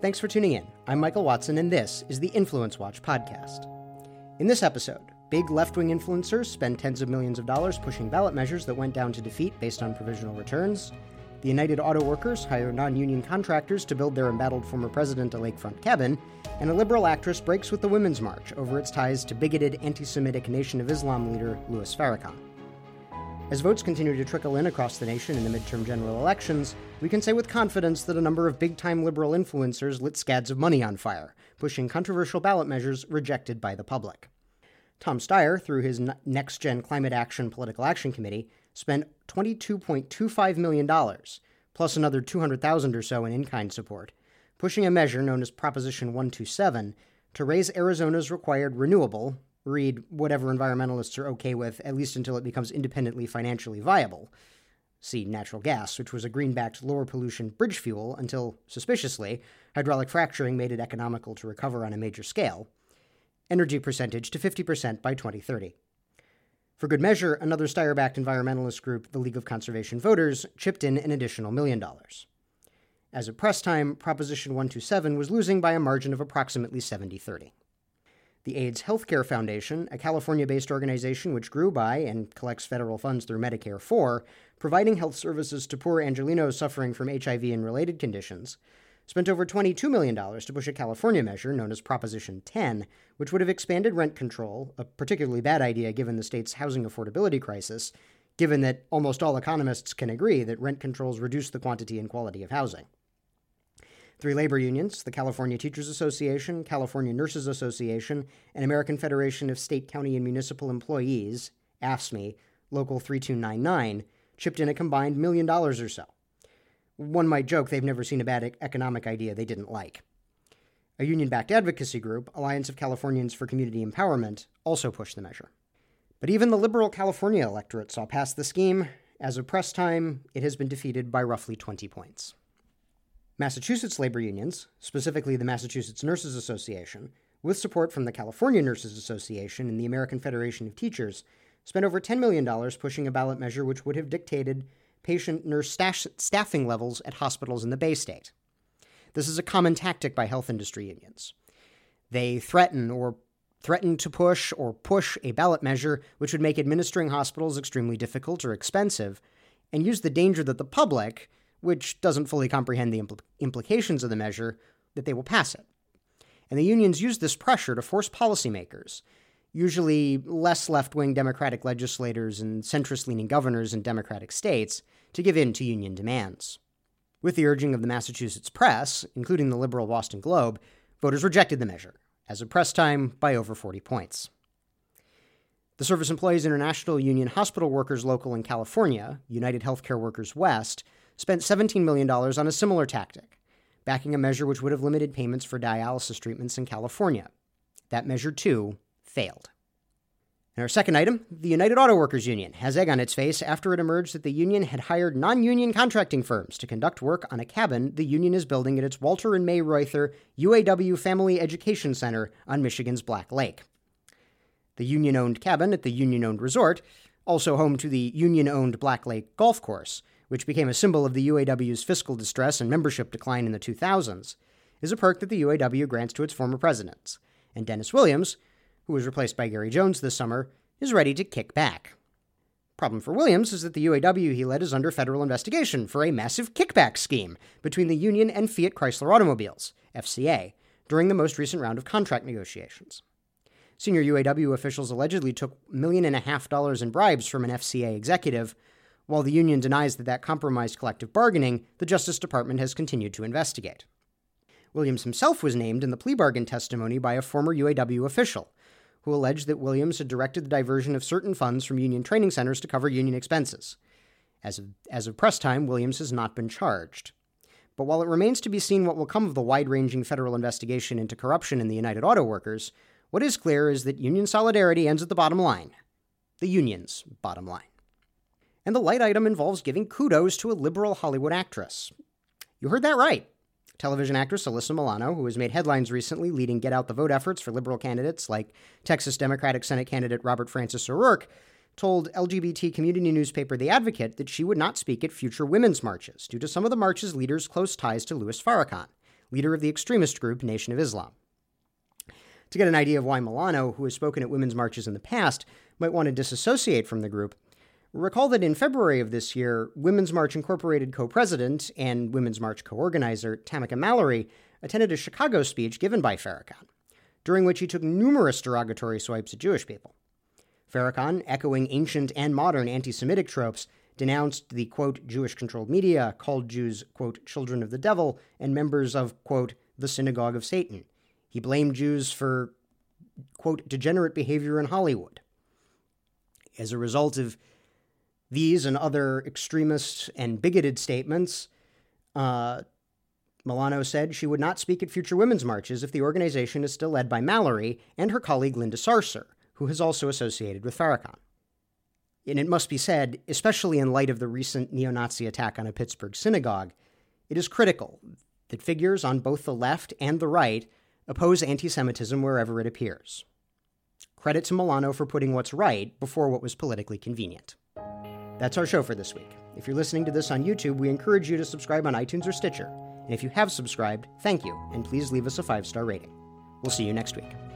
Thanks for tuning in. I'm Michael Watson, and this is the Influence Watch podcast. In this episode, big left wing influencers spend tens of millions of dollars pushing ballot measures that went down to defeat based on provisional returns. The United Auto Workers hire non union contractors to build their embattled former president a lakefront cabin. And a liberal actress breaks with the Women's March over its ties to bigoted anti Semitic Nation of Islam leader Louis Farrakhan. As votes continue to trickle in across the nation in the midterm general elections, we can say with confidence that a number of big time liberal influencers lit scads of money on fire, pushing controversial ballot measures rejected by the public. Tom Steyer, through his Next Gen Climate Action Political Action Committee, spent $22.25 million, plus another 200000 or so in in kind support, pushing a measure known as Proposition 127 to raise Arizona's required renewable, read whatever environmentalists are okay with, at least until it becomes independently financially viable. See natural gas, which was a greenbacked lower pollution bridge fuel until, suspiciously, hydraulic fracturing made it economical to recover on a major scale. Energy percentage to 50% by 2030. For good measure, another Steyer backed environmentalist group, the League of Conservation Voters, chipped in an additional million dollars. As of press time, Proposition 127 was losing by a margin of approximately 70 30 the AIDS Healthcare Foundation, a California based organization which grew by and collects federal funds through Medicare for providing health services to poor Angelenos suffering from HIV and related conditions, spent over $22 million to push a California measure known as Proposition 10, which would have expanded rent control, a particularly bad idea given the state's housing affordability crisis, given that almost all economists can agree that rent controls reduce the quantity and quality of housing. Three labor unions, the California Teachers Association, California Nurses Association, and American Federation of State, County, and Municipal Employees, AFSCME, Local 3299, chipped in a combined million dollars or so. One might joke they've never seen a bad economic idea they didn't like. A union backed advocacy group, Alliance of Californians for Community Empowerment, also pushed the measure. But even the liberal California electorate saw past the scheme. As of press time, it has been defeated by roughly 20 points. Massachusetts labor unions, specifically the Massachusetts Nurses Association, with support from the California Nurses Association and the American Federation of Teachers, spent over $10 million pushing a ballot measure which would have dictated patient nurse stash- staffing levels at hospitals in the Bay State. This is a common tactic by health industry unions. They threaten or threaten to push or push a ballot measure which would make administering hospitals extremely difficult or expensive, and use the danger that the public, which doesn't fully comprehend the impl- implications of the measure, that they will pass it. And the unions use this pressure to force policymakers, usually less left wing Democratic legislators and centrist leaning governors in Democratic states, to give in to union demands. With the urging of the Massachusetts press, including the liberal Boston Globe, voters rejected the measure, as of press time, by over 40 points. The Service Employees International Union Hospital Workers Local in California, United Healthcare Workers West, spent $17 million on a similar tactic, backing a measure which would have limited payments for dialysis treatments in California. That measure, too, failed. And our second item the United Auto Workers Union has egg on its face after it emerged that the union had hired non union contracting firms to conduct work on a cabin the union is building at its Walter and May Reuther UAW Family Education Center on Michigan's Black Lake. The union owned cabin at the union owned resort, also home to the union owned Black Lake Golf Course, which became a symbol of the UAW's fiscal distress and membership decline in the 2000s, is a perk that the UAW grants to its former presidents. And Dennis Williams, who was replaced by Gary Jones this summer, is ready to kick back. Problem for Williams is that the UAW he led is under federal investigation for a massive kickback scheme between the union and Fiat Chrysler Automobiles, FCA, during the most recent round of contract negotiations. Senior UAW officials allegedly took million and a half dollars in bribes from an FCA executive while the union denies that that compromised collective bargaining, the Justice Department has continued to investigate. Williams himself was named in the plea bargain testimony by a former UAW official, who alleged that Williams had directed the diversion of certain funds from union training centers to cover union expenses. As of, as of press time, Williams has not been charged. But while it remains to be seen what will come of the wide ranging federal investigation into corruption in the United Auto Workers, what is clear is that union solidarity ends at the bottom line the union's bottom line and the light item involves giving kudos to a liberal Hollywood actress. You heard that right. Television actress Alyssa Milano, who has made headlines recently leading get out the vote efforts for liberal candidates like Texas Democratic Senate candidate Robert Francis O'Rourke, told LGBT community newspaper The Advocate that she would not speak at future women's marches due to some of the march's leaders' close ties to Louis Farrakhan, leader of the extremist group Nation of Islam. To get an idea of why Milano, who has spoken at women's marches in the past, might want to disassociate from the group, recall that in February of this year, Women's March Incorporated co president and Women's March co organizer Tamika Mallory attended a Chicago speech given by Farrakhan, during which he took numerous derogatory swipes at Jewish people. Farrakhan, echoing ancient and modern anti Semitic tropes, denounced the quote Jewish controlled media, called Jews quote children of the devil, and members of quote the synagogue of Satan, he blamed Jews for, quote, degenerate behavior in Hollywood. As a result of these and other extremist and bigoted statements, uh, Milano said she would not speak at future women's marches if the organization is still led by Mallory and her colleague Linda Sarsour, who has also associated with Farrakhan. And it must be said, especially in light of the recent neo Nazi attack on a Pittsburgh synagogue, it is critical that figures on both the left and the right oppose anti Semitism wherever it appears. Credit to Milano for putting what's right before what was politically convenient. That's our show for this week. If you're listening to this on YouTube, we encourage you to subscribe on iTunes or Stitcher. And if you have subscribed, thank you, and please leave us a five star rating. We'll see you next week.